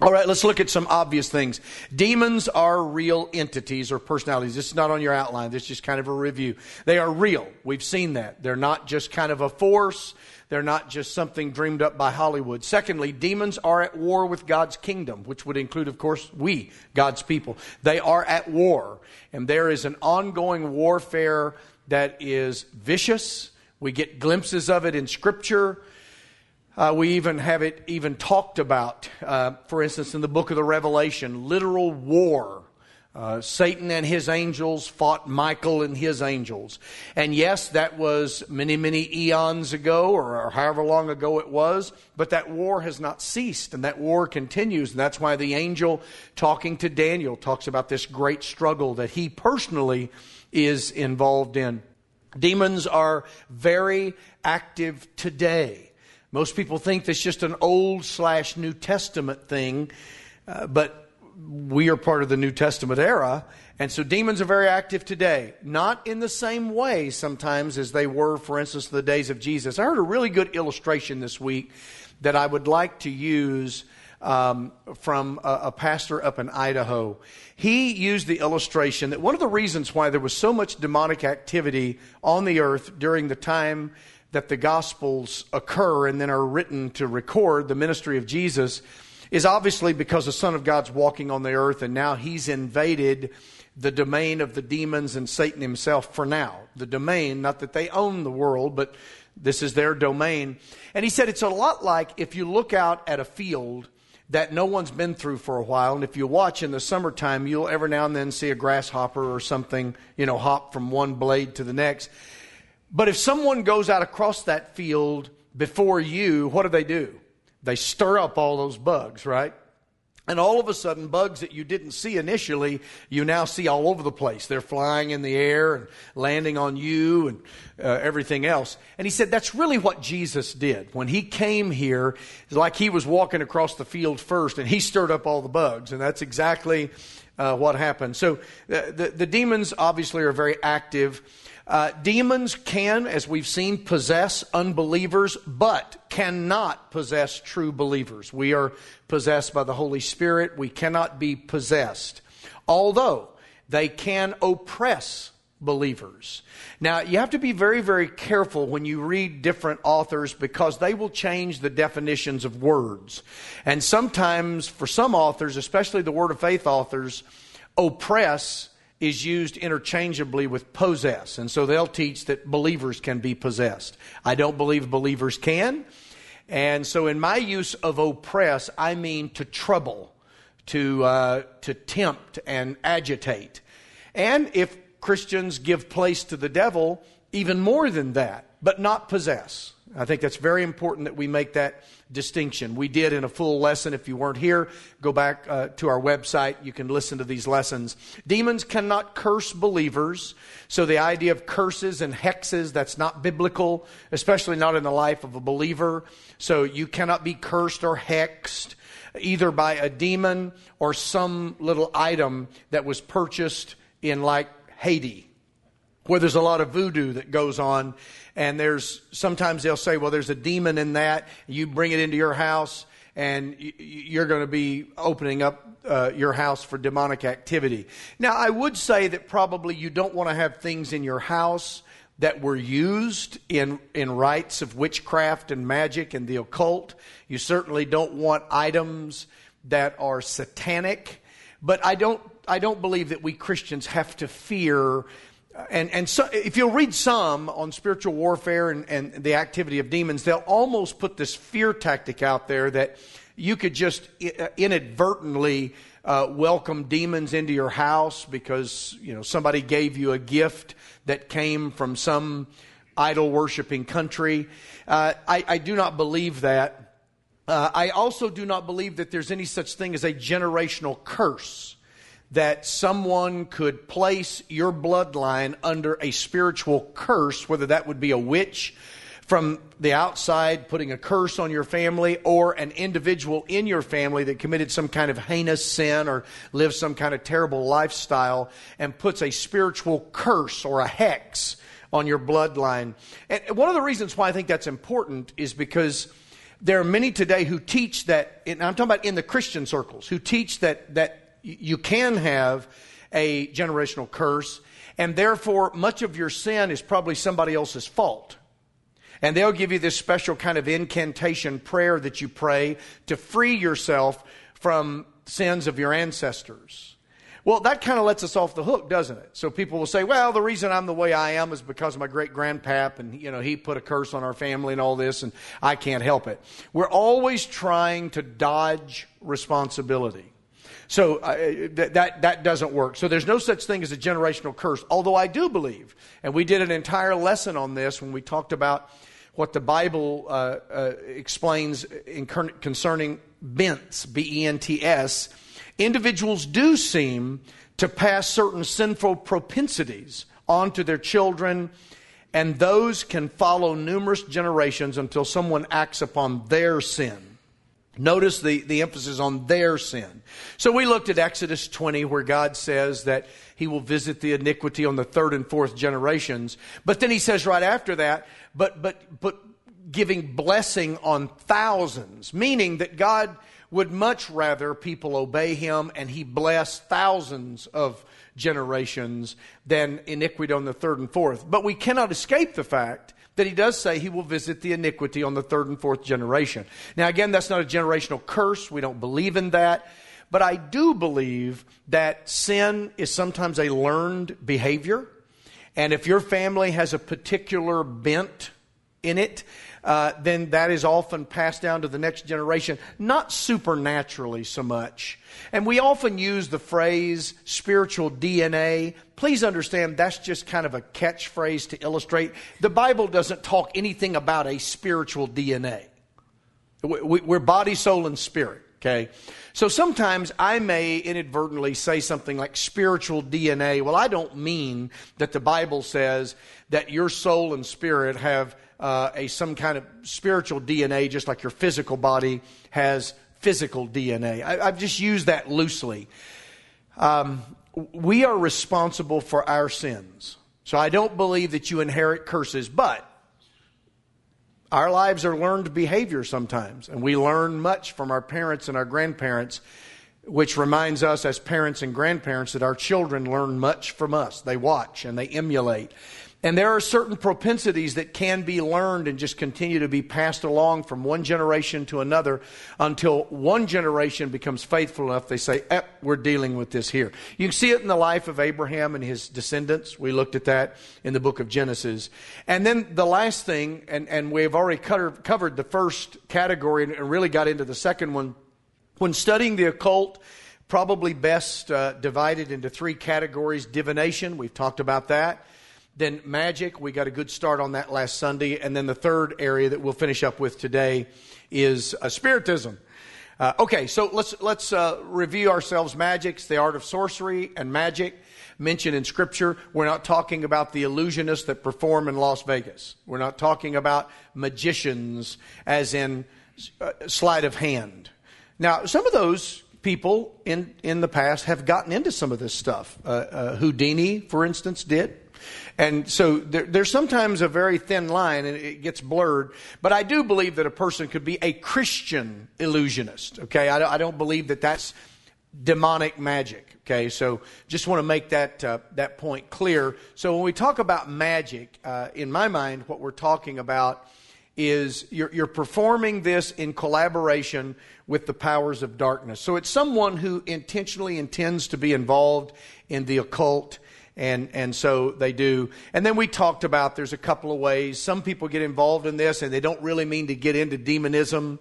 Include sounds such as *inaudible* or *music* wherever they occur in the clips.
All right, let's look at some obvious things. Demons are real entities or personalities. This is not on your outline. This is just kind of a review. They are real. We've seen that. They're not just kind of a force. They're not just something dreamed up by Hollywood. Secondly, demons are at war with God's kingdom, which would include, of course, we, God's people. They are at war. And there is an ongoing warfare that is vicious. We get glimpses of it in Scripture. Uh, we even have it even talked about, uh, for instance, in the book of the Revelation, literal war. Uh, Satan and his angels fought Michael and his angels. And yes, that was many, many eons ago, or, or however long ago it was, but that war has not ceased, and that war continues. And that's why the angel talking to Daniel talks about this great struggle that he personally is involved in. Demons are very active today. Most people think that's just an Old slash New Testament thing, uh, but we are part of the New Testament era. And so demons are very active today. Not in the same way sometimes as they were, for instance, in the days of Jesus. I heard a really good illustration this week that I would like to use um, from a, a pastor up in Idaho. He used the illustration that one of the reasons why there was so much demonic activity on the earth during the time that the Gospels occur and then are written to record the ministry of Jesus is obviously because the Son of God's walking on the earth and now he's invaded the domain of the demons and Satan himself for now. The domain, not that they own the world, but this is their domain. And he said it's a lot like if you look out at a field that no one's been through for a while, and if you watch in the summertime, you'll every now and then see a grasshopper or something, you know, hop from one blade to the next. But if someone goes out across that field before you, what do they do? They stir up all those bugs, right? And all of a sudden, bugs that you didn't see initially, you now see all over the place. They're flying in the air and landing on you and uh, everything else. And he said that's really what Jesus did. When he came here, it's like he was walking across the field first and he stirred up all the bugs. And that's exactly uh, what happened. So uh, the, the demons obviously are very active. Uh, demons can, as we've seen, possess unbelievers, but cannot possess true believers. We are possessed by the Holy Spirit. We cannot be possessed. Although they can oppress believers. Now, you have to be very, very careful when you read different authors because they will change the definitions of words. And sometimes, for some authors, especially the Word of Faith authors, oppress is used interchangeably with possess. And so they'll teach that believers can be possessed. I don't believe believers can. And so in my use of oppress, I mean to trouble, to, uh, to tempt and agitate. And if Christians give place to the devil, even more than that, but not possess. I think that's very important that we make that distinction. We did in a full lesson. If you weren't here, go back uh, to our website. You can listen to these lessons. Demons cannot curse believers. So the idea of curses and hexes, that's not biblical, especially not in the life of a believer. So you cannot be cursed or hexed either by a demon or some little item that was purchased in like Haiti, where there's a lot of voodoo that goes on and there's sometimes they'll say, well, there's a demon in that. You bring it into your house, and you're going to be opening up uh, your house for demonic activity. Now, I would say that probably you don't want to have things in your house that were used in, in rites of witchcraft and magic and the occult. You certainly don't want items that are satanic. But I don't, I don't believe that we Christians have to fear and, and so if you'll read some on spiritual warfare and, and the activity of demons, they'll almost put this fear tactic out there that you could just uh, inadvertently uh, welcome demons into your house because you know somebody gave you a gift that came from some idol worshiping country. Uh, I, I, do not believe that. Uh, I also do not believe that there's any such thing as a generational curse that someone could place your bloodline under a spiritual curse, whether that would be a witch from the outside putting a curse on your family or an individual in your family that committed some kind of heinous sin or lived some kind of terrible lifestyle and puts a spiritual curse or a hex on your bloodline. And one of the reasons why I think that's important is because there are many today who teach that, and I'm talking about in the Christian circles, who teach that, that you can have a generational curse, and therefore much of your sin is probably somebody else's fault. And they'll give you this special kind of incantation prayer that you pray to free yourself from sins of your ancestors. Well, that kind of lets us off the hook, doesn't it? So people will say, well, the reason I'm the way I am is because my great grandpap and, you know, he put a curse on our family and all this and I can't help it. We're always trying to dodge responsibility. So uh, that, that doesn't work. So there's no such thing as a generational curse. Although I do believe, and we did an entire lesson on this when we talked about what the Bible uh, uh, explains in, concerning bents, B E N T S individuals do seem to pass certain sinful propensities onto their children, and those can follow numerous generations until someone acts upon their sin. Notice the, the emphasis on their sin. So we looked at Exodus 20, where God says that He will visit the iniquity on the third and fourth generations. But then He says right after that, but, but, but giving blessing on thousands, meaning that God would much rather people obey him and he bless thousands of generations than iniquity on the third and fourth. But we cannot escape the fact that he does say he will visit the iniquity on the third and fourth generation. Now, again, that's not a generational curse. We don't believe in that. But I do believe that sin is sometimes a learned behavior. And if your family has a particular bent in it, uh, then that is often passed down to the next generation, not supernaturally so much. And we often use the phrase spiritual DNA. Please understand that's just kind of a catchphrase to illustrate. The Bible doesn't talk anything about a spiritual DNA. We're body, soul, and spirit, okay? So sometimes I may inadvertently say something like spiritual DNA. Well, I don't mean that the Bible says that your soul and spirit have uh, a some kind of spiritual DNA, just like your physical body has physical DNA. I, have just used that loosely. Um, we are responsible for our sins. So I don't believe that you inherit curses, but our lives are learned behavior sometimes, and we learn much from our parents and our grandparents, which reminds us as parents and grandparents that our children learn much from us. They watch and they emulate. And there are certain propensities that can be learned and just continue to be passed along from one generation to another until one generation becomes faithful enough. They say, eh, we're dealing with this here. You can see it in the life of Abraham and his descendants. We looked at that in the book of Genesis. And then the last thing, and, and we've already covered the first category and really got into the second one. When studying the occult, probably best uh, divided into three categories divination, we've talked about that then magic, we got a good start on that last Sunday. And then the third area that we'll finish up with today is uh, spiritism. Uh, okay, so let's let's uh, review ourselves. Magic's the art of sorcery and magic mentioned in Scripture. We're not talking about the illusionists that perform in Las Vegas. We're not talking about magicians, as in uh, sleight of hand. Now, some of those people in in the past have gotten into some of this stuff. Uh, uh, Houdini, for instance, did. And so there, there's sometimes a very thin line and it gets blurred. But I do believe that a person could be a Christian illusionist. Okay. I, I don't believe that that's demonic magic. Okay, so just want to make that uh, that point clear. So when we talk about magic, uh, in my mind, what we're talking about is you're, you're, performing this in collaboration with the powers of darkness. So it's someone who intentionally intends to be involved in the occult and and so they do. And then we talked about there's a couple of ways. Some people get involved in this and they don't really mean to get into demonism.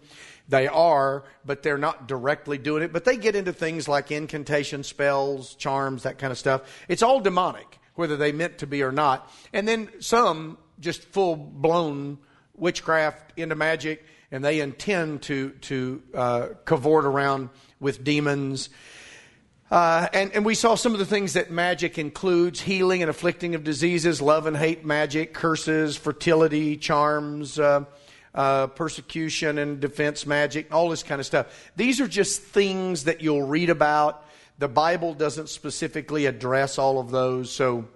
They are, but they're not directly doing it. But they get into things like incantation spells, charms, that kind of stuff. It's all demonic, whether they meant to be or not. And then some just full blown witchcraft into magic, and they intend to to uh, cavort around with demons uh, and, and we saw some of the things that magic includes healing and afflicting of diseases, love and hate magic, curses, fertility, charms, uh, uh, persecution and defense magic, all this kind of stuff. These are just things that you'll read about. The Bible doesn't specifically address all of those. So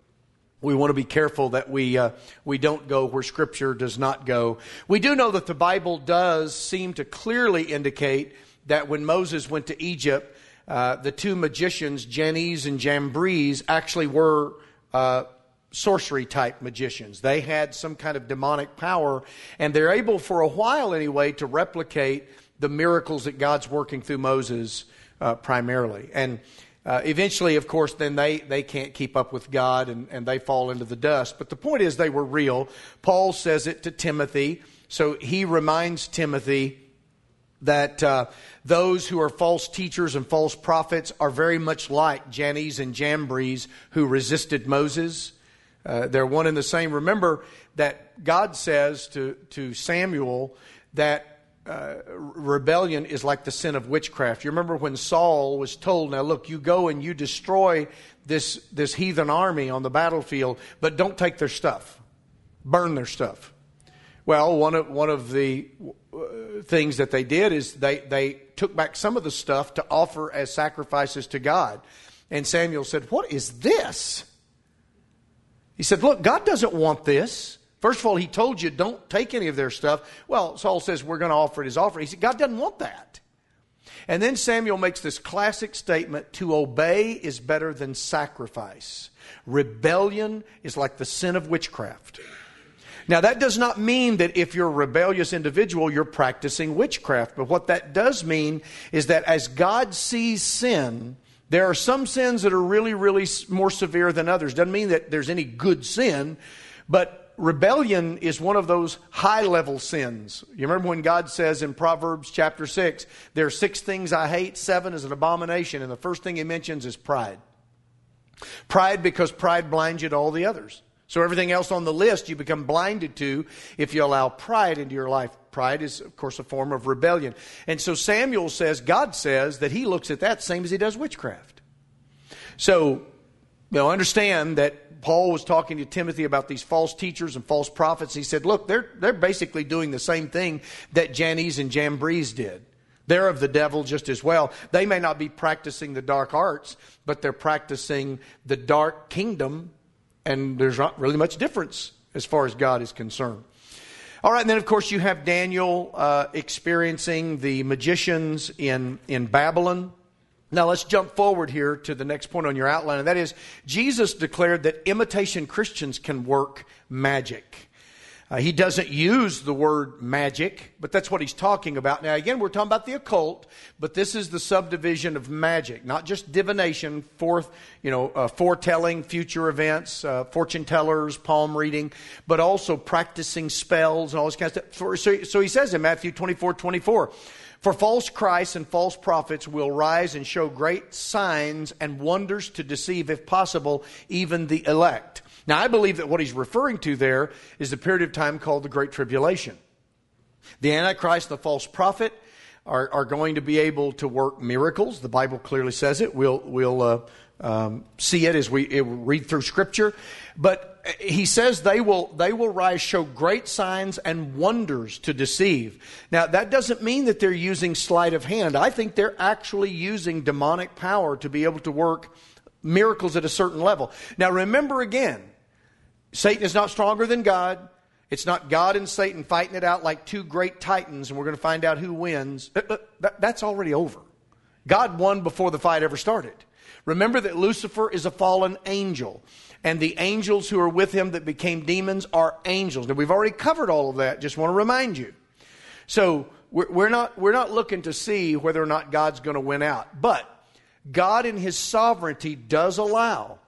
we want to be careful that we, uh, we don't go where Scripture does not go. We do know that the Bible does seem to clearly indicate that when Moses went to Egypt, uh, the two magicians, Jannes and Jambres, actually were uh, sorcery type magicians. They had some kind of demonic power, and they're able, for a while anyway, to replicate the miracles that God's working through Moses uh, primarily. And uh, eventually, of course, then they, they can't keep up with God and, and they fall into the dust. But the point is, they were real. Paul says it to Timothy. So he reminds Timothy that uh, those who are false teachers and false prophets are very much like Jannes and Jambres who resisted Moses. Uh, they're one and the same. Remember that God says to, to Samuel that uh, rebellion is like the sin of witchcraft. You remember when Saul was told, "Now look, you go and you destroy this this heathen army on the battlefield, but don't take their stuff, burn their stuff." Well, one of one of the uh, things that they did is they they took back some of the stuff to offer as sacrifices to God, and Samuel said, "What is this?" He said, "Look, God doesn't want this." First of all, he told you don't take any of their stuff. Well, Saul says we're going to offer it as offering. He said God doesn't want that. And then Samuel makes this classic statement to obey is better than sacrifice. Rebellion is like the sin of witchcraft. Now, that does not mean that if you're a rebellious individual, you're practicing witchcraft. But what that does mean is that as God sees sin, there are some sins that are really, really more severe than others. Doesn't mean that there's any good sin, but rebellion is one of those high level sins. You remember when God says in Proverbs chapter 6, there are six things I hate, seven is an abomination, and the first thing he mentions is pride. Pride because pride blinds you to all the others. So everything else on the list you become blinded to if you allow pride into your life. Pride is, of course, a form of rebellion. And so Samuel says, God says that he looks at that same as he does witchcraft. So, you know, understand that Paul was talking to Timothy about these false teachers and false prophets. He said, Look, they're, they're basically doing the same thing that Jannes and Jambres did. They're of the devil just as well. They may not be practicing the dark arts, but they're practicing the dark kingdom, and there's not really much difference as far as God is concerned. All right, and then of course you have Daniel uh, experiencing the magicians in, in Babylon. Now let's jump forward here to the next point on your outline, and that is Jesus declared that imitation Christians can work magic. Uh, he doesn't use the word magic, but that's what he's talking about. Now, again, we're talking about the occult, but this is the subdivision of magic, not just divination, forth, you know, uh, foretelling future events, uh, fortune tellers, palm reading, but also practicing spells and all this kind of stuff. So, so he says in Matthew 24 24, for false Christs and false prophets will rise and show great signs and wonders to deceive, if possible, even the elect. Now, I believe that what he's referring to there is the period of time called the Great Tribulation. The Antichrist, the false prophet, are, are going to be able to work miracles. The Bible clearly says it. We'll, we'll uh, um, see it as we read through Scripture. But he says they will, they will rise, show great signs and wonders to deceive. Now, that doesn't mean that they're using sleight of hand. I think they're actually using demonic power to be able to work miracles at a certain level. Now, remember again, Satan is not stronger than God. It's not God and Satan fighting it out like two great titans, and we're going to find out who wins. Uh, uh, that's already over. God won before the fight ever started. Remember that Lucifer is a fallen angel, and the angels who are with him that became demons are angels. Now, we've already covered all of that, just want to remind you. So, we're not, we're not looking to see whether or not God's going to win out. But God, in His sovereignty, does allow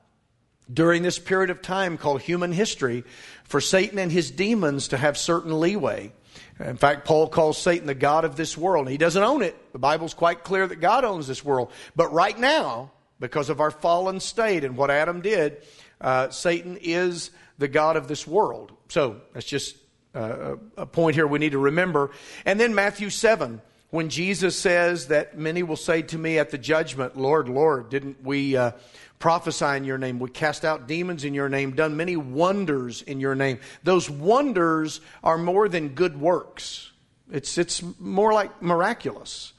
during this period of time called human history for Satan and his demons to have certain leeway. In fact, Paul calls Satan the God of this world. And he doesn't own it. The Bible's quite clear that God owns this world. But right now, because of our fallen state and what Adam did, uh, Satan is the God of this world. So that's just uh, a point here we need to remember. And then Matthew 7, when Jesus says that many will say to me at the judgment, Lord, Lord, didn't we uh, prophesy in your name? We cast out demons in your name, done many wonders in your name. Those wonders are more than good works, it's, it's more like miraculous.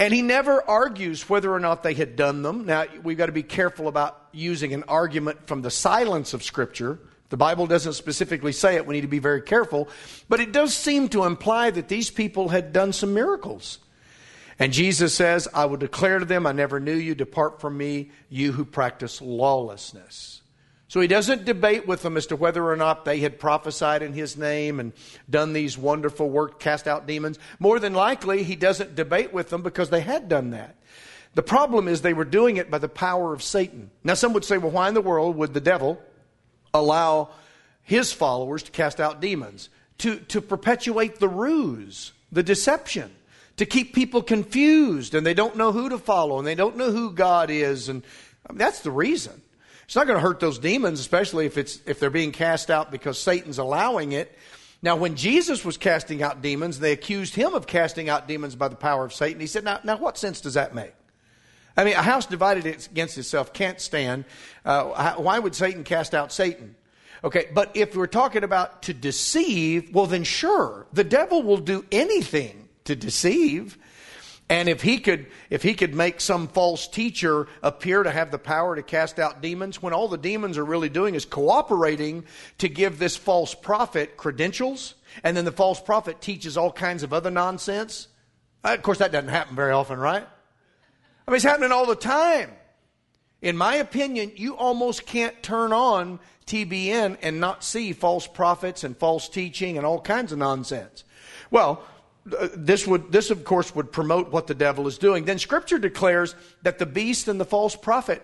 And he never argues whether or not they had done them. Now, we've got to be careful about using an argument from the silence of Scripture. The Bible doesn't specifically say it. We need to be very careful. But it does seem to imply that these people had done some miracles. And Jesus says, I will declare to them, I never knew you. Depart from me, you who practice lawlessness. So he doesn't debate with them as to whether or not they had prophesied in his name and done these wonderful work, cast out demons. More than likely, he doesn't debate with them because they had done that. The problem is they were doing it by the power of Satan. Now, some would say, well, why in the world would the devil allow his followers to cast out demons? To, to perpetuate the ruse, the deception, to keep people confused and they don't know who to follow and they don't know who God is. And I mean, that's the reason. It's not going to hurt those demons, especially if, it's, if they're being cast out because Satan's allowing it. Now, when Jesus was casting out demons, they accused him of casting out demons by the power of Satan. He said, Now, now what sense does that make? I mean, a house divided against itself can't stand. Uh, why would Satan cast out Satan? Okay, but if we're talking about to deceive, well, then sure, the devil will do anything to deceive. And if he could, if he could make some false teacher appear to have the power to cast out demons, when all the demons are really doing is cooperating to give this false prophet credentials, and then the false prophet teaches all kinds of other nonsense. Uh, of course, that doesn't happen very often, right? I mean, it's happening all the time. In my opinion, you almost can't turn on TBN and not see false prophets and false teaching and all kinds of nonsense. Well, uh, this would this of course would promote what the devil is doing then scripture declares that the beast and the false prophet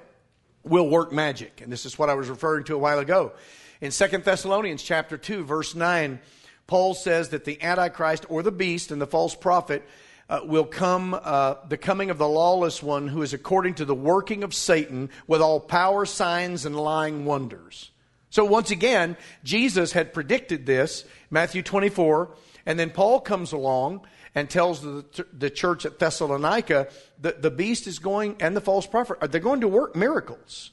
will work magic and this is what i was referring to a while ago in Second thessalonians chapter 2 verse 9 paul says that the antichrist or the beast and the false prophet uh, will come uh, the coming of the lawless one who is according to the working of satan with all power signs and lying wonders so once again jesus had predicted this matthew 24 and then Paul comes along and tells the, the church at Thessalonica that the beast is going, and the false prophet, they're going to work miracles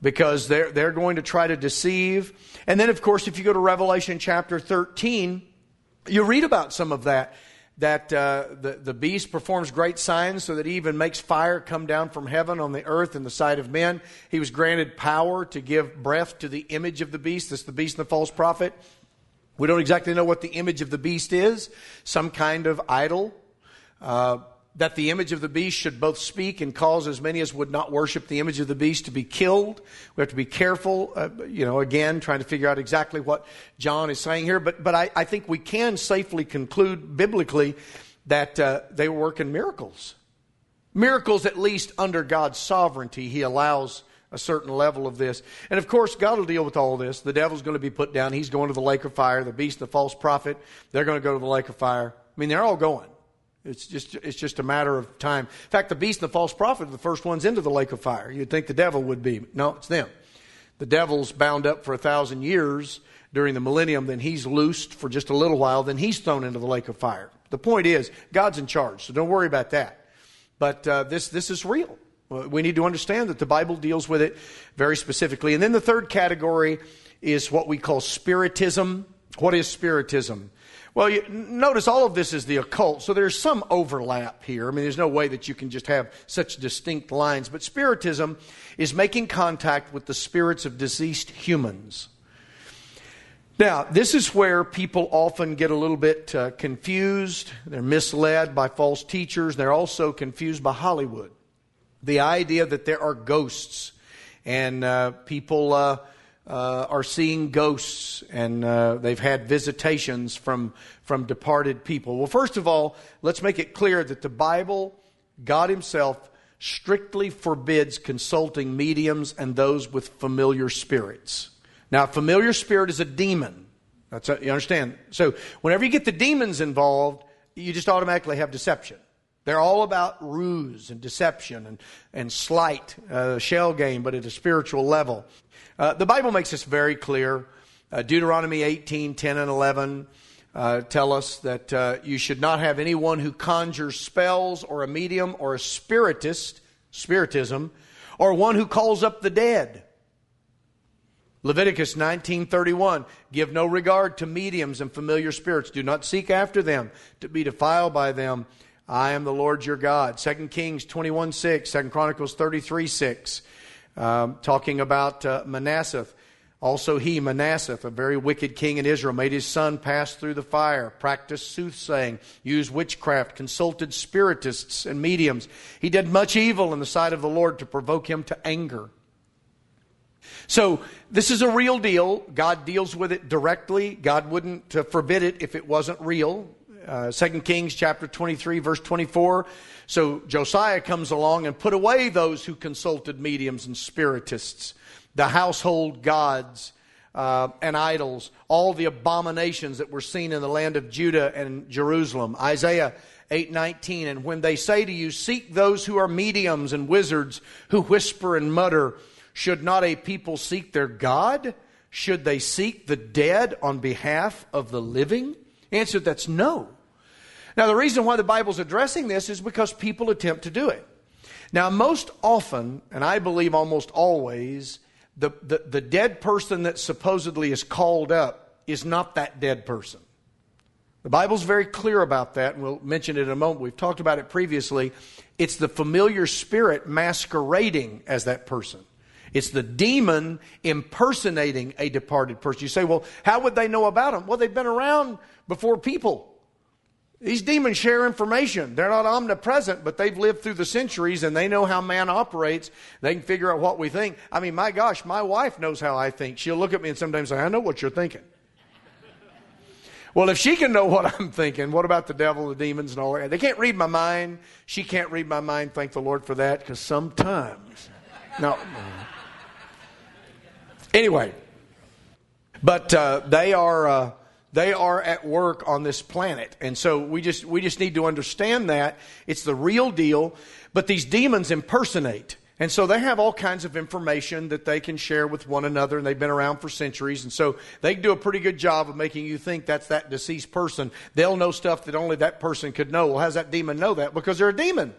because they're, they're going to try to deceive. And then, of course, if you go to Revelation chapter 13, you read about some of that. That uh, the, the beast performs great signs so that he even makes fire come down from heaven on the earth in the sight of men. He was granted power to give breath to the image of the beast. That's the beast and the false prophet. We don't exactly know what the image of the beast is, some kind of idol. Uh, that the image of the beast should both speak and cause as many as would not worship the image of the beast to be killed. We have to be careful, uh, you know, again, trying to figure out exactly what John is saying here. But, but I, I think we can safely conclude biblically that uh, they were working miracles. Miracles, at least under God's sovereignty, He allows a certain level of this. And of course, God will deal with all this. The devil's going to be put down. He's going to the lake of fire. The beast, the false prophet, they're going to go to the lake of fire. I mean, they're all going. It's just, it's just a matter of time. In fact, the beast and the false prophet are the first ones into the lake of fire. You'd think the devil would be. No, it's them. The devil's bound up for a thousand years during the millennium, then he's loosed for just a little while, then he's thrown into the lake of fire. The point is, God's in charge, so don't worry about that. But uh, this, this is real. We need to understand that the Bible deals with it very specifically. And then the third category is what we call spiritism. What is spiritism? Well, you, notice all of this is the occult, so there's some overlap here. I mean, there's no way that you can just have such distinct lines. But spiritism is making contact with the spirits of deceased humans. Now, this is where people often get a little bit uh, confused. They're misled by false teachers. They're also confused by Hollywood the idea that there are ghosts and uh, people uh, uh, are seeing ghosts and uh, they've had visitations from, from departed people. Well, first of all, let's make it clear that the Bible, God Himself, strictly forbids consulting mediums and those with familiar spirits. Now, a familiar spirit is a demon. That's a, you understand? So, whenever you get the demons involved, you just automatically have deception. They're all about ruse and deception and, and slight, uh, shell game, but at a spiritual level. Uh, the Bible makes this very clear. Uh, Deuteronomy 18, 10, and 11 uh, tell us that uh, you should not have anyone who conjures spells or a medium or a spiritist, spiritism, or one who calls up the dead. Leviticus 19:31 Give no regard to mediums and familiar spirits do not seek after them to be defiled by them I am the Lord your God. 2 Kings 21 6, 2 Chronicles 33 6, um, talking about uh, Manasseh. Also, he, Manasseh, a very wicked king in Israel, made his son pass through the fire, practiced soothsaying, used witchcraft, consulted spiritists and mediums. He did much evil in the sight of the Lord to provoke him to anger. So, this is a real deal. God deals with it directly. God wouldn't uh, forbid it if it wasn't real uh, 2 Kings chapter 23, verse 24. So Josiah comes along and put away those who consulted mediums and spiritists, the household gods uh, and idols, all the abominations that were seen in the land of Judah and Jerusalem. Isaiah 8:19 and when they say to you seek those who are mediums and wizards who whisper and mutter should not a people seek their god? Should they seek the dead on behalf of the living answer that's no now, the reason why the Bible's addressing this is because people attempt to do it. Now, most often, and I believe almost always, the, the, the dead person that supposedly is called up is not that dead person. The Bible's very clear about that, and we'll mention it in a moment. We've talked about it previously. It's the familiar spirit masquerading as that person. It's the demon impersonating a departed person. You say, well, how would they know about him? Well, they've been around before people. These demons share information. They're not omnipresent, but they've lived through the centuries and they know how man operates. They can figure out what we think. I mean, my gosh, my wife knows how I think. She'll look at me and sometimes say, I know what you're thinking. well, if she can know what I'm thinking, what about the devil, the demons, and all that? They can't read my mind. She can't read my mind. Thank the Lord for that, because sometimes. No. Anyway, but uh, they are. Uh, they are at work on this planet. And so we just, we just need to understand that. It's the real deal. But these demons impersonate. And so they have all kinds of information that they can share with one another, and they've been around for centuries. And so they do a pretty good job of making you think that's that deceased person. They'll know stuff that only that person could know. Well, how's that demon know that? Because they're a demon.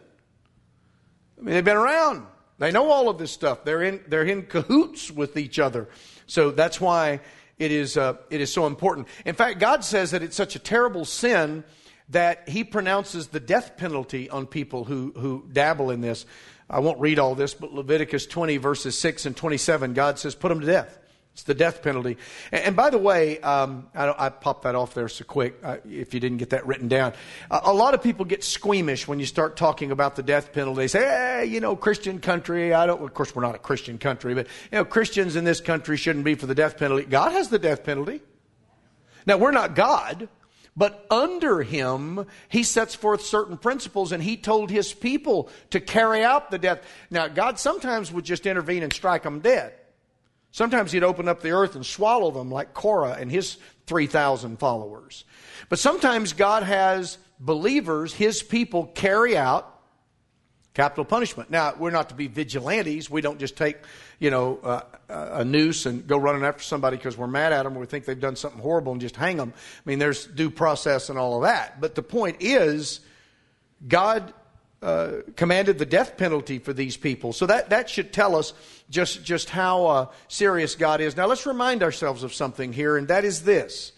I mean, they've been around. They know all of this stuff. They're in, they're in cahoots with each other. So that's why it is, uh, it is so important. In fact, God says that it's such a terrible sin that He pronounces the death penalty on people who, who dabble in this. I won't read all this, but Leviticus 20, verses 6 and 27, God says, put them to death. It's the death penalty. And, and by the way, um, I, I, popped that off there so quick uh, if you didn't get that written down. Uh, a lot of people get squeamish when you start talking about the death penalty. They say, hey, you know, Christian country. I don't, of course, we're not a Christian country, but, you know, Christians in this country shouldn't be for the death penalty. God has the death penalty. Now, we're not God. But under him, he sets forth certain principles and he told his people to carry out the death. Now, God sometimes would just intervene and strike them dead. Sometimes he'd open up the earth and swallow them like Korah and his 3,000 followers. But sometimes God has believers, his people, carry out capital punishment. Now, we're not to be vigilantes. We don't just take, you know, uh, a noose and go running after somebody because we're mad at them or we think they've done something horrible and just hang them. I mean, there's due process and all of that. But the point is, God uh, commanded the death penalty for these people. So that, that should tell us just, just how uh, serious God is. Now, let's remind ourselves of something here, and that is this.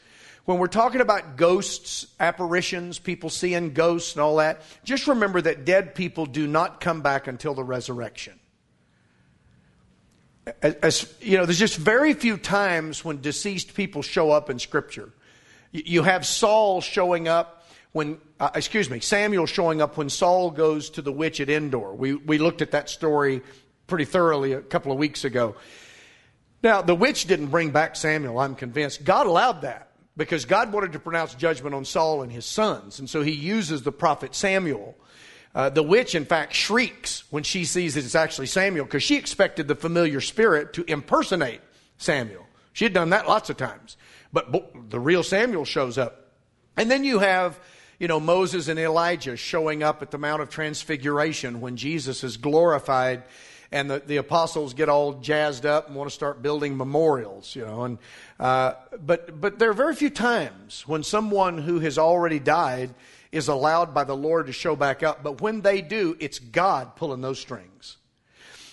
When we're talking about ghosts, apparitions, people seeing ghosts and all that, just remember that dead people do not come back until the resurrection. As, you know, there's just very few times when deceased people show up in Scripture. You have Saul showing up when, uh, excuse me, Samuel showing up when Saul goes to the witch at Endor. We, we looked at that story pretty thoroughly a couple of weeks ago. Now, the witch didn't bring back Samuel, I'm convinced. God allowed that because God wanted to pronounce judgment on Saul and his sons. And so he uses the prophet Samuel. Uh, the witch, in fact, shrieks when she sees that it's actually Samuel because she expected the familiar spirit to impersonate Samuel. She had done that lots of times. But the real Samuel shows up. And then you have you know, Moses and Elijah showing up at the Mount of Transfiguration when Jesus is glorified and the, the apostles get all jazzed up and want to start building memorials, you know. And, uh, but, but there are very few times when someone who has already died is allowed by the Lord to show back up. But when they do, it's God pulling those strings.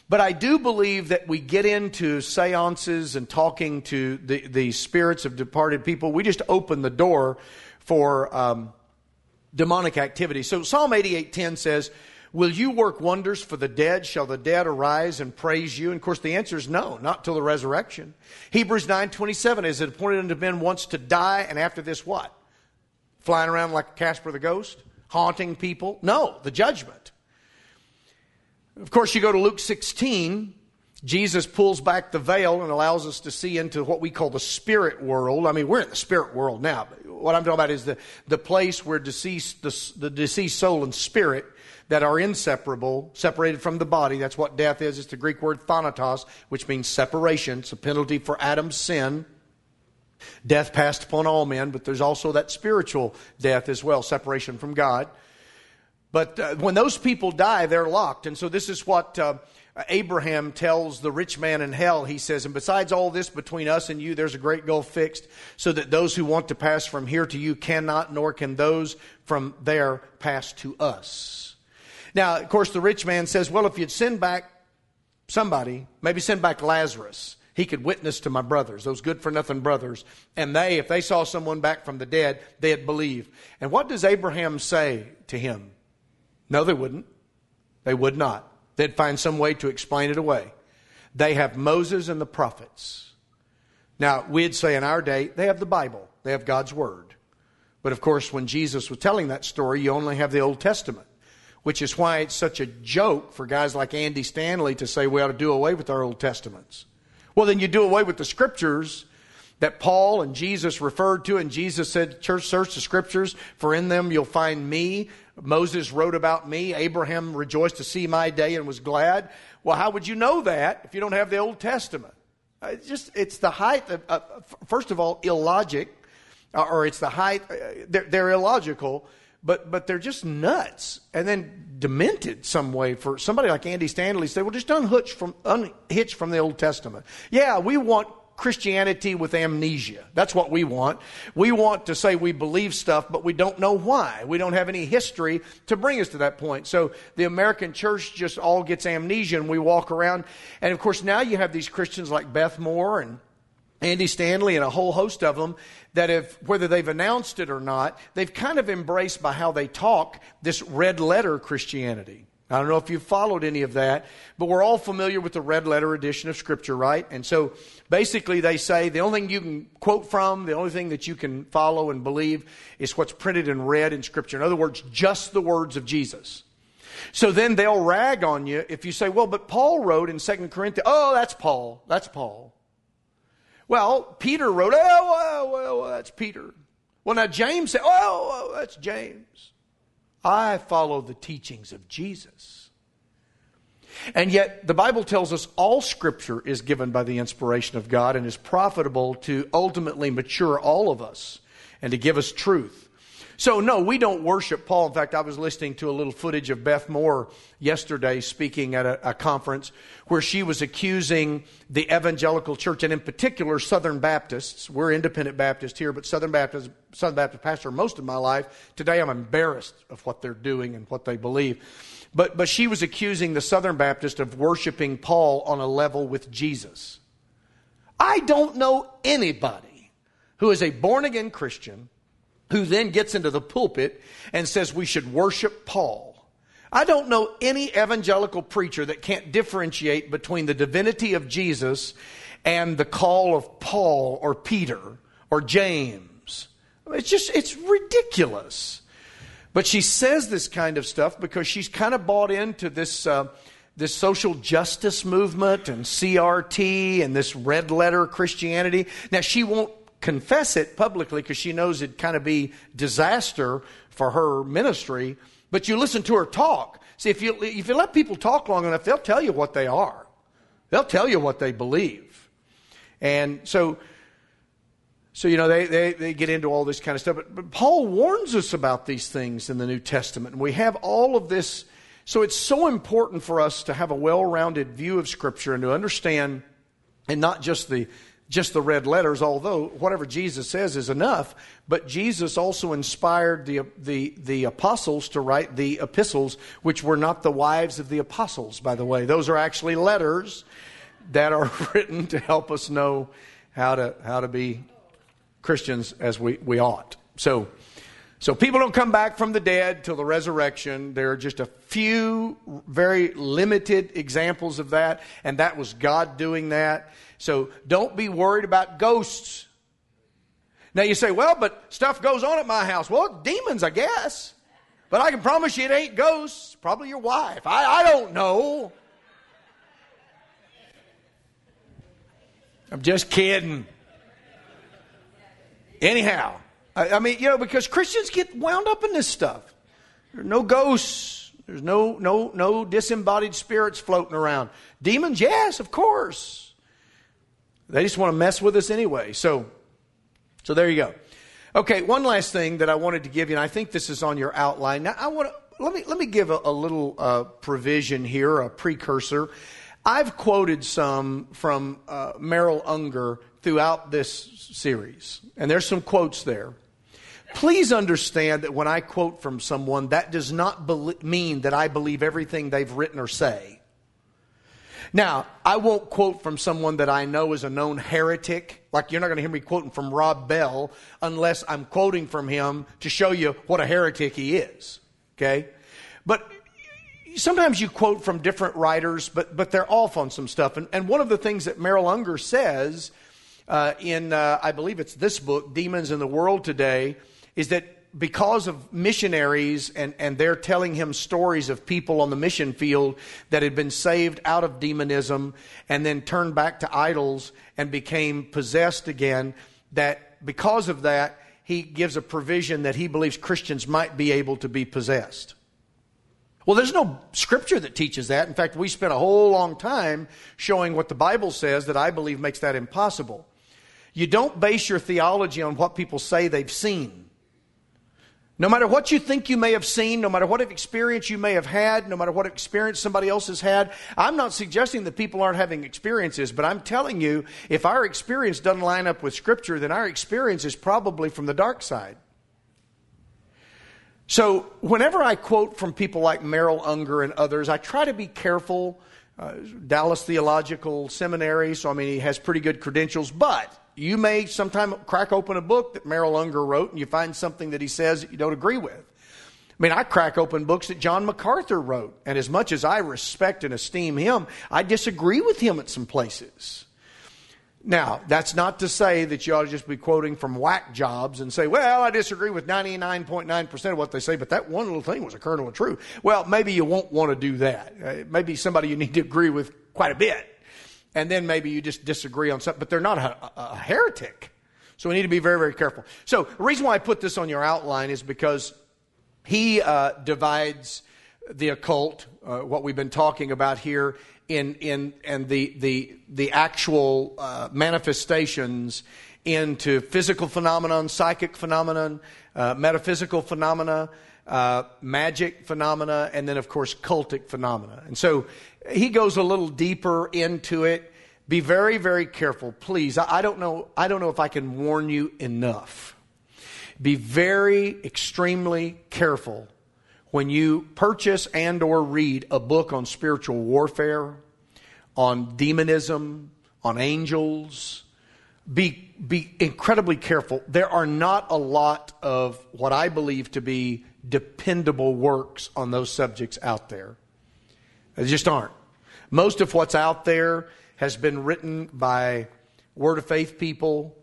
But I do believe that we get into seances and talking to the, the spirits of departed people. We just open the door for um, demonic activity. So Psalm 88:10 says, Will you work wonders for the dead? Shall the dead arise and praise you? And of course, the answer is no, not till the resurrection. Hebrews 9:27 is it appointed unto men once to die, and after this what? Flying around like Casper the ghost, haunting people? No, the judgment. Of course, you go to Luke 16. Jesus pulls back the veil and allows us to see into what we call the spirit world. I mean, we're in the spirit world now. What I'm talking about is the, the place where deceased, the, the deceased soul and spirit that are inseparable, separated from the body. That's what death is. It's the Greek word thanatos, which means separation. It's a penalty for Adam's sin. Death passed upon all men, but there's also that spiritual death as well, separation from God. But uh, when those people die, they're locked. And so this is what uh, Abraham tells the rich man in hell. He says, And besides all this, between us and you, there's a great gulf fixed, so that those who want to pass from here to you cannot, nor can those from there pass to us. Now, of course, the rich man says, Well, if you'd send back somebody, maybe send back Lazarus, he could witness to my brothers, those good for nothing brothers. And they, if they saw someone back from the dead, they'd believe. And what does Abraham say to him? No, they wouldn't. They would not. They'd find some way to explain it away. They have Moses and the prophets. Now, we'd say in our day, they have the Bible, they have God's Word. But of course, when Jesus was telling that story, you only have the Old Testament which is why it's such a joke for guys like Andy Stanley to say we ought to do away with our Old Testaments. Well, then you do away with the scriptures that Paul and Jesus referred to, and Jesus said, Church, search the scriptures, for in them you'll find me. Moses wrote about me. Abraham rejoiced to see my day and was glad. Well, how would you know that if you don't have the Old Testament? Uh, it's just, it's the height of, uh, first of all, illogic, or it's the height, uh, they're, they're illogical but but they're just nuts and then demented some way for somebody like Andy Stanley say, well, just unhitch from unhitch from the Old Testament. Yeah, we want Christianity with amnesia. That's what we want. We want to say we believe stuff, but we don't know why. We don't have any history to bring us to that point. So the American church just all gets amnesia and we walk around. And of course, now you have these Christians like Beth Moore and Andy Stanley and a whole host of them that if whether they've announced it or not, they've kind of embraced by how they talk this red letter Christianity. I don't know if you've followed any of that, but we're all familiar with the red letter edition of Scripture, right? And so basically they say the only thing you can quote from, the only thing that you can follow and believe is what's printed in red in Scripture. In other words, just the words of Jesus. So then they'll rag on you if you say, well, but Paul wrote in 2 Corinthians, oh, that's Paul, that's Paul. Well, Peter wrote, oh, well, well, that's Peter. Well, now James said, oh, well, that's James. I follow the teachings of Jesus. And yet, the Bible tells us all Scripture is given by the inspiration of God and is profitable to ultimately mature all of us and to give us truth. So, no, we don't worship Paul. In fact, I was listening to a little footage of Beth Moore yesterday speaking at a, a, conference where she was accusing the evangelical church, and in particular, Southern Baptists. We're independent Baptists here, but Southern Baptist, Southern Baptist pastor most of my life. Today, I'm embarrassed of what they're doing and what they believe. But, but she was accusing the Southern Baptist of worshiping Paul on a level with Jesus. I don't know anybody who is a born again Christian who then gets into the pulpit and says we should worship Paul. I don't know any evangelical preacher that can't differentiate between the divinity of Jesus and the call of Paul or Peter or James. It's just, it's ridiculous. But she says this kind of stuff because she's kind of bought into this, uh, this social justice movement and CRT and this red letter Christianity. Now, she won't confess it publicly because she knows it'd kind of be disaster for her ministry. But you listen to her talk. See, if you, if you let people talk long enough, they'll tell you what they are. They'll tell you what they believe. And so, so you know, they, they, they get into all this kind of stuff. But, but Paul warns us about these things in the New Testament. And we have all of this. So it's so important for us to have a well rounded view of Scripture and to understand, and not just the just the red letters, although whatever Jesus says is enough. But Jesus also inspired the, the, the apostles to write the epistles, which were not the wives of the apostles, by the way. Those are actually letters that are *laughs* written to help us know how to, how to be Christians as we, we ought. So, So people don't come back from the dead till the resurrection. There are just a few very limited examples of that, and that was God doing that. So don't be worried about ghosts. Now you say, well, but stuff goes on at my house. Well, demons, I guess. But I can promise you it ain't ghosts. Probably your wife. I, I don't know. I'm just kidding. Anyhow, I, I mean, you know, because Christians get wound up in this stuff. There's no ghosts. There's no no no disembodied spirits floating around. Demons, yes, of course. They just want to mess with us anyway. So, so there you go. Okay, one last thing that I wanted to give you, and I think this is on your outline. Now, I want to let me let me give a, a little uh, provision here, a precursor. I've quoted some from uh, Merrill Unger throughout this series, and there's some quotes there. Please understand that when I quote from someone, that does not be- mean that I believe everything they've written or say. Now, I won't quote from someone that I know is a known heretic. Like you're not going to hear me quoting from Rob Bell unless I'm quoting from him to show you what a heretic he is. Okay? But sometimes you quote from different writers, but, but they're off on some stuff. And, and one of the things that Merrill Unger says uh, in, uh, I believe it's this book, Demons in the World Today, is that because of missionaries and, and they're telling him stories of people on the mission field that had been saved out of demonism and then turned back to idols and became possessed again, that because of that, he gives a provision that he believes Christians might be able to be possessed. Well, there's no scripture that teaches that. In fact, we spent a whole long time showing what the Bible says that I believe makes that impossible. You don't base your theology on what people say they've seen. No matter what you think you may have seen, no matter what experience you may have had, no matter what experience somebody else has had, I'm not suggesting that people aren't having experiences, but I'm telling you, if our experience doesn't line up with Scripture, then our experience is probably from the dark side. So, whenever I quote from people like Merrill Unger and others, I try to be careful. Uh, Dallas Theological Seminary, so I mean, he has pretty good credentials, but you may sometime crack open a book that Merrill Unger wrote and you find something that he says that you don't agree with. I mean, I crack open books that John MacArthur wrote, and as much as I respect and esteem him, I disagree with him at some places. Now, that's not to say that you ought to just be quoting from whack jobs and say, well, I disagree with 99.9% of what they say, but that one little thing was a kernel of truth. Well, maybe you won't want to do that. Uh, maybe somebody you need to agree with quite a bit and then maybe you just disagree on something, but they're not a, a, heretic. So we need to be very, very careful. So the reason why I put this on your outline is because he uh, divides the occult, uh, what we've been talking about here, in in and the the the actual uh, manifestations into physical phenomenon, psychic phenomenon, uh, metaphysical phenomena, uh, magic phenomena, and then of course cultic phenomena. And so he goes a little deeper into it. Be very, very careful, please. I, I don't know. I don't know if I can warn you enough. Be very, extremely careful when you purchase and or read a book on spiritual warfare, on demonism, on angels. Be, be incredibly careful. There are not a lot of what I believe to be dependable works on those subjects out there. They just aren't. Most of what's out there has been written by Word of Faith people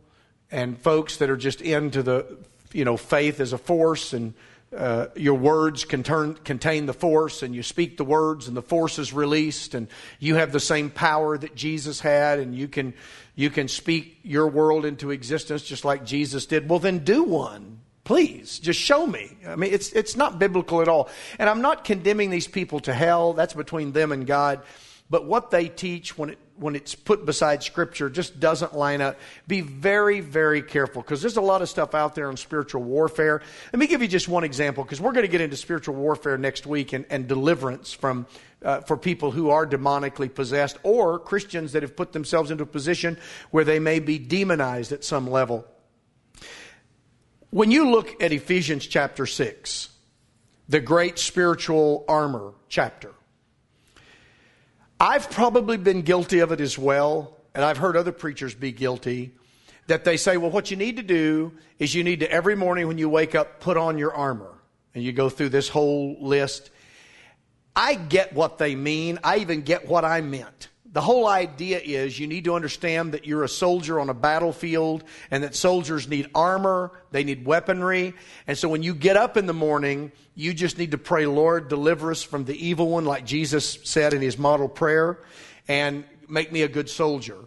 and folks that are just into the, you know, faith as a force and uh, your words can turn contain the force and you speak the words and the force is released and you have the same power that jesus had and you can you can speak your world into existence just like jesus did well then do one Please, just show me. I mean, it's, it's not biblical at all. And I'm not condemning these people to hell. That's between them and God. But what they teach when, it, when it's put beside Scripture just doesn't line up. Be very, very careful because there's a lot of stuff out there on spiritual warfare. Let me give you just one example because we're going to get into spiritual warfare next week and, and deliverance from, uh, for people who are demonically possessed or Christians that have put themselves into a position where they may be demonized at some level. When you look at Ephesians chapter 6, the great spiritual armor chapter, I've probably been guilty of it as well, and I've heard other preachers be guilty, that they say, well, what you need to do is you need to every morning when you wake up put on your armor. And you go through this whole list. I get what they mean. I even get what I meant. The whole idea is you need to understand that you're a soldier on a battlefield and that soldiers need armor, they need weaponry. And so when you get up in the morning, you just need to pray, Lord, deliver us from the evil one, like Jesus said in his model prayer, and make me a good soldier.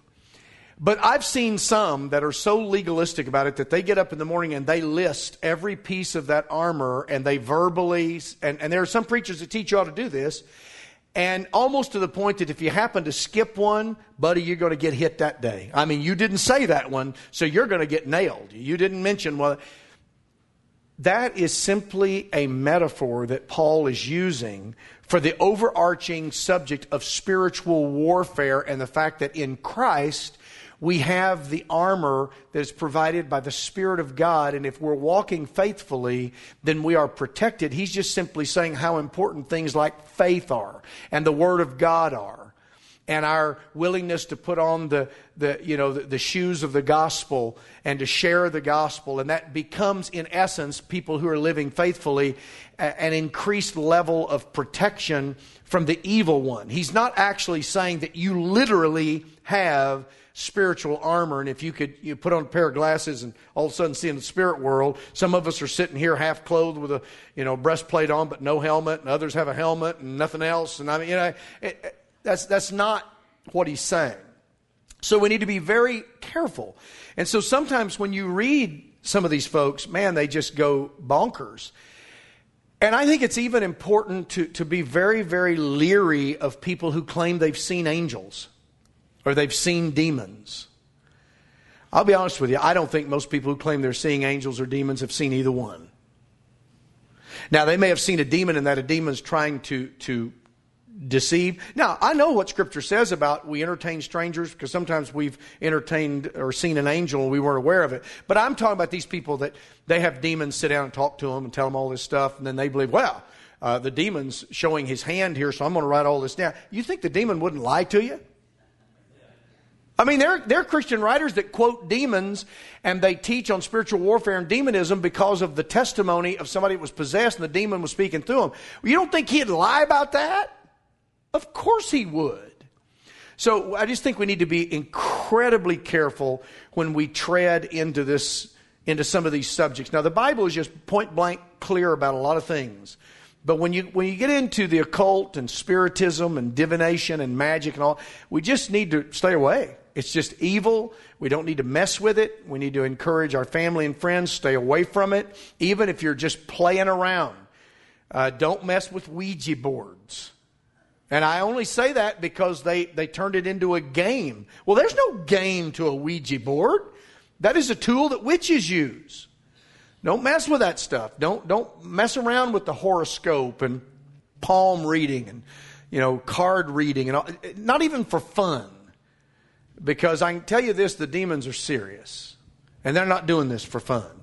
But I've seen some that are so legalistic about it that they get up in the morning and they list every piece of that armor and they verbally, and, and there are some preachers that teach you how to do this, and almost to the point that if you happen to skip one, buddy, you're going to get hit that day. I mean, you didn't say that one, so you're going to get nailed. You didn't mention, well, that is simply a metaphor that Paul is using for the overarching subject of spiritual warfare and the fact that in Christ, we have the armor that is provided by the Spirit of God, and if we're walking faithfully, then we are protected. He's just simply saying how important things like faith are and the Word of God are. And our willingness to put on the, the you know the, the shoes of the gospel and to share the gospel, and that becomes in essence people who are living faithfully an increased level of protection from the evil one. He's not actually saying that you literally have spiritual armor. And if you could you put on a pair of glasses and all of a sudden see in the spirit world, some of us are sitting here half clothed with a you know breastplate on but no helmet, and others have a helmet and nothing else. And I mean, you know, it, it, that's that's not what he's saying. So we need to be very careful. And so sometimes when you read some of these folks, man, they just go bonkers. And I think it's even important to, to be very, very leery of people who claim they've seen angels or they've seen demons. I'll be honest with you, I don't think most people who claim they're seeing angels or demons have seen either one. Now, they may have seen a demon and that a demon's trying to, to deceive. Now, I know what Scripture says about we entertain strangers because sometimes we've entertained or seen an angel and we weren't aware of it. But I'm talking about these people that they have demons sit down and talk to them and tell them all this stuff, and then they believe, well, uh, the demon's showing his hand here, so I'm going to write all this down. You think the demon wouldn't lie to you? I mean, there, there are Christian writers that quote demons and they teach on spiritual warfare and demonism because of the testimony of somebody that was possessed and the demon was speaking through him. You don't think he'd lie about that? Of course he would. So I just think we need to be incredibly careful when we tread into this, into some of these subjects. Now, the Bible is just point blank clear about a lot of things. But when you, when you get into the occult and spiritism and divination and magic and all, we just need to stay away. It's just evil. We don't need to mess with it. We need to encourage our family and friends, stay away from it, even if you're just playing around. Uh, don't mess with Ouija boards. And I only say that because they, they turned it into a game. Well, there's no game to a Ouija board. That is a tool that witches use. Don't mess with that stuff. Don't, don't mess around with the horoscope and palm reading and, you know, card reading and all. Not even for fun. Because I can tell you this the demons are serious. And they're not doing this for fun.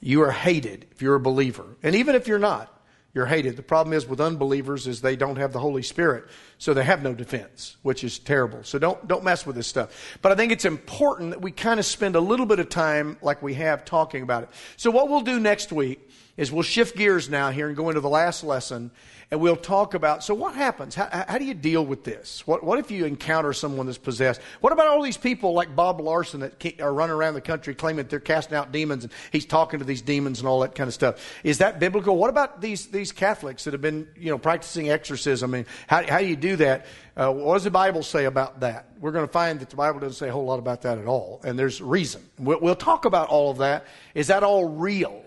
You are hated if you're a believer. And even if you're not, you're hated. The problem is with unbelievers is they don't have the Holy Spirit, so they have no defense, which is terrible. So don't don't mess with this stuff. But I think it's important that we kind of spend a little bit of time like we have talking about it. So what we'll do next week is we'll shift gears now here and go into the last lesson and we'll talk about so what happens? How, how, do you deal with this? What, what if you encounter someone that's possessed? What about all these people like bob larson that are running around the country claiming that they're casting out demons and he's talking to these demons and all that kind of stuff? Is that biblical? What about these, these catholics that have been you know practicing exorcism? Mean, how, how do you do that? Uh, what does the bible say about that? We're going to find that the bible doesn't say a whole lot about that at all and there's reason. We'll, we'll talk about all of that. Is that all real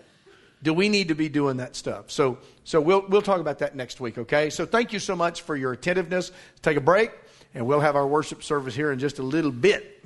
do we need to be doing that stuff? So, so we'll, we'll talk about that next week, okay? So thank you so much for your attentiveness. take a break, and we'll have our worship service here in just a little bit.